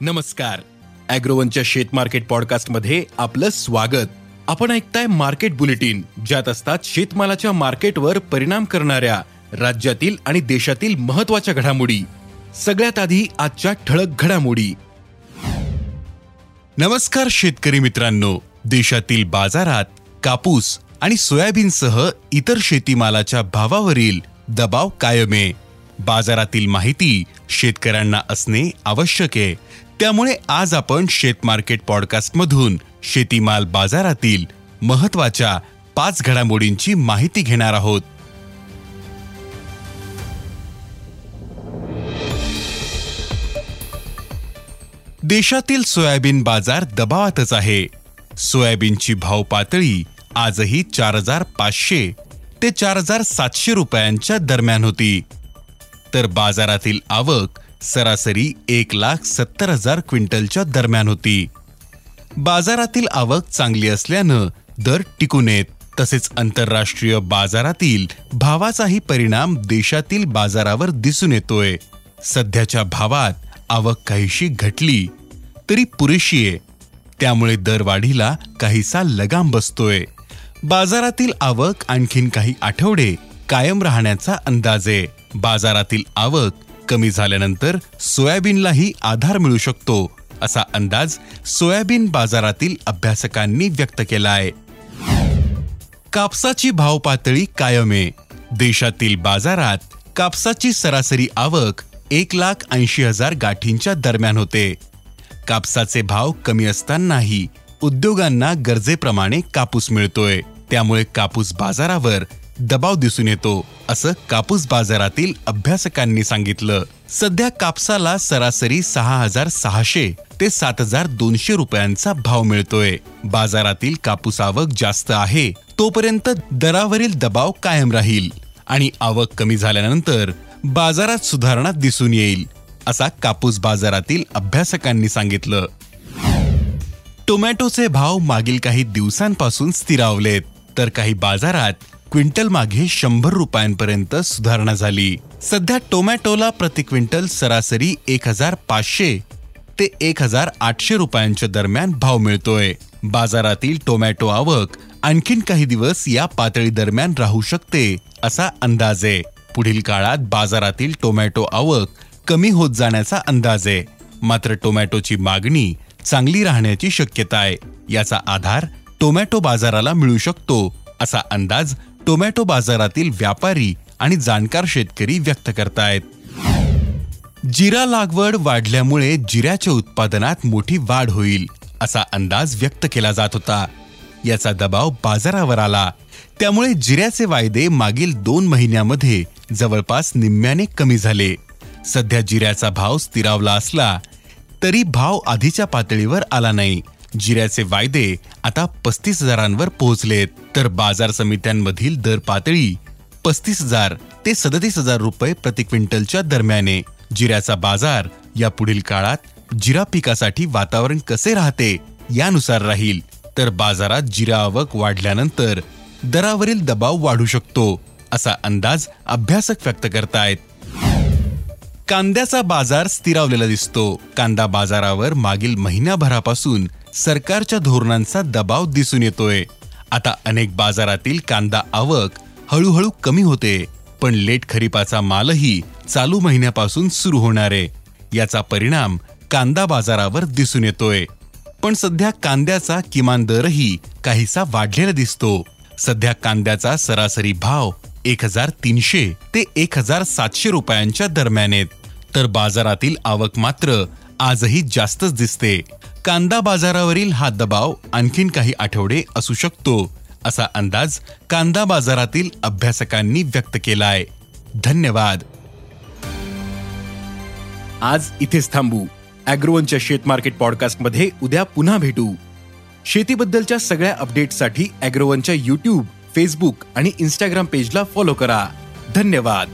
नमस्कार. अॅग्रोवनच्या शेत मार्केट पॉडकास्टमध्ये आपलं स्वागत. आपण ऐकताय मार्केट बुलेटिन ज्यात असतात शेतमालाच्या मार्केटवर परिणाम करणाऱ्या राज्यातील आणि देशातील महत्त्वाच्या घडामोडी. सगळ्यात आधी आजच्या ठळक घडामोडी. नमस्कार शेतकरी मित्रांनो. देशातील बाजारात कापूस आणि सोयाबीनसह इतर शेतीमालाच्या भावावरील दबाव कायम आहे. बाजारातील माहिती शेतकऱ्यांना असणे आवश्यक आहे. त्यामुळे आज आपण शेत मार्केट शेतीमाल बाजारातील महत्त्वाच्या पाच घडामोडींची माहिती घेणार आहोत. देशातील सोयाबीन बाजार दबावातच आहे. सोयाबीनची भाव पातळी आजही चार हजार पाचशे ते चार हजार सातशे रुपयांच्या दरम्यान होती. तर बाजारातील आवक सरासरी एक लाख सत्तर हजार क्विंटलच्या दरम्यान होती. बाजारातील आवक चांगली असल्यानं दर टिकून येत तसेच आंतरराष्ट्रीय बाजारातील भावाचाही परिणाम देशातील बाजारावर दिसून येतोय. सध्याच्या भावात आवक काहीशी घटली तरी पुरेशी आहे. त्यामुळे दरवाढीला काहीसा लगाम बसतोय. बाजारातील आवक आणखीन काही आठवडे कायम राहण्याचा अंदाज आहे. बाजारातील आवक कमी झाल्यानंतर सोयाबीनलाही आधार मिळू शकतो असा अंदाज सोयाबीन बाजारातील अभ्यासकांनी व्यक्त केला आहे कापसाची भाव पातळी कायम. आहे देशातील बाजारात कापसाची सरासरी आवक एक लाख ऐंशी हजार गाठींच्या दरम्यान होते. कापसाचे भाव कमी असतानाही उद्योगांना गरजेप्रमाणे कापूस मिळतोय. त्यामुळे कापूस बाजारावर दबाव दिसून येतो असं कापूस बाजारातील अभ्यासकांनी सांगितलं. सध्या कापसाला सरासरी सहा हजार सहाशे ते सात हजार दोनशे रुपयांचा भाव मिळतोय. बाजारातील कापूस आवक जास्त आहे तोपर्यंत दरावरील दबाव कायम राहील आणि आवक कमी झाल्यानंतर बाजारात सुधारणा दिसून येईल असा कापूस बाजारातील अभ्यासकांनी सांगितलं. टोमॅटोचे भाव मागील काही दिवसांपासून स्थिरावलेत तर काही बाजारात क्विंटल मागे शंभर रुपयांपर्यंत सुधारणा झाली. सध्या टोमॅटोला प्रति क्विंटल सरासरी एक हजार पाचशे ते एक हजार आठशे रुपयांच्या दरम्यान भाव मिळतोय. बाजारातील टोमॅटो आवक आणखीन काही दिवस या पातळी दरम्यान राहू शकते असा अंदाज आहे. पुढील काळात बाजारातील टोमॅटो आवक कमी होत जाण्याचा अंदाज आहे. मात्र टोमॅटोची मागणी चांगली राहण्याची शक्यता आहे. याचा आधार टोमॅटो बाजाराला मिळू शकतो असा अंदाज टोमॅटो बाजारातील व्यापारी आणि जाणकार शेतकरी व्यक्त करतायत. जिरा लागवड वाढल्यामुळे जिऱ्याच्या उत्पादनात मोठी वाढ होईल असा अंदाज व्यक्त केला जात होता. याचा दबाव बाजारावर आला. त्यामुळे जिऱ्याचे वायदे मागील दोन महिन्यामध्ये जवळपास निम्म्याने कमी झाले. सध्या जिऱ्याचा भाव स्थिरावला असला तरी भाव आधीच्या पातळीवर आला नाही. जिऱ्याचे वायदे आता पस्तीस हजारांवर पोहोचलेत. तर बाजार समित्यांमधील दर पातळी पस्तीस हजार ते सदतीस हजार रुपये प्रति क्विंटलच्या दरम्याने. जिऱ्याचा बाजार या पुढील काळात जिरा पिकासाठी वातावरण कसे राहते यानुसार राहील. तर बाजारात जिरा आवक वाढल्यानंतर दरावरील दबाव वाढू शकतो असा अंदाज अभ्यासक व्यक्त करतायत. कांद्याचा बाजार स्थिरावलेला दिसतो. कांदा बाजारावर मागील महिन्याभरापासून सरकारच्या धोरणांचा दबाव दिसून येतोय. आता अनेक बाजारातील कांदा आवक हळूहळू कमी होते पण लेट खरीपाचा मालही चालू महिन्यापासून सुरू होणार आहे. याचा परिणाम कांदा बाजारावर दिसून येतोय. पण सध्या कांद्याचा किमान दरही काहीसा वाढलेला दिसतो. सध्या कांद्याचा सरासरी भाव एक हजार तीनशे ते एक हजार सातशे रुपयांच्या दरम्यान आहेत. तर बाजारातील आवक मात्र आजही जास्तच दिसते. कांदा बाजारावरील हा दबाव आणखीन काही आठवडे असू शकतो असा अंदाज कांदा बाजारातील अभ्यासकांनी व्यक्त केलाय. धन्यवाद. आज इथेच थांबू. अॅग्रोवनच्या शेत मार्केट पॉडकास्टमध्ये उद्या पुन्हा भेटू. शेतीबद्दलच्या सगळ्या अपडेटसाठी अॅग्रोवनच्या युट्यूब फेसबुक आणि इन्स्टाग्राम पेजला फॉलो करा. धन्यवाद.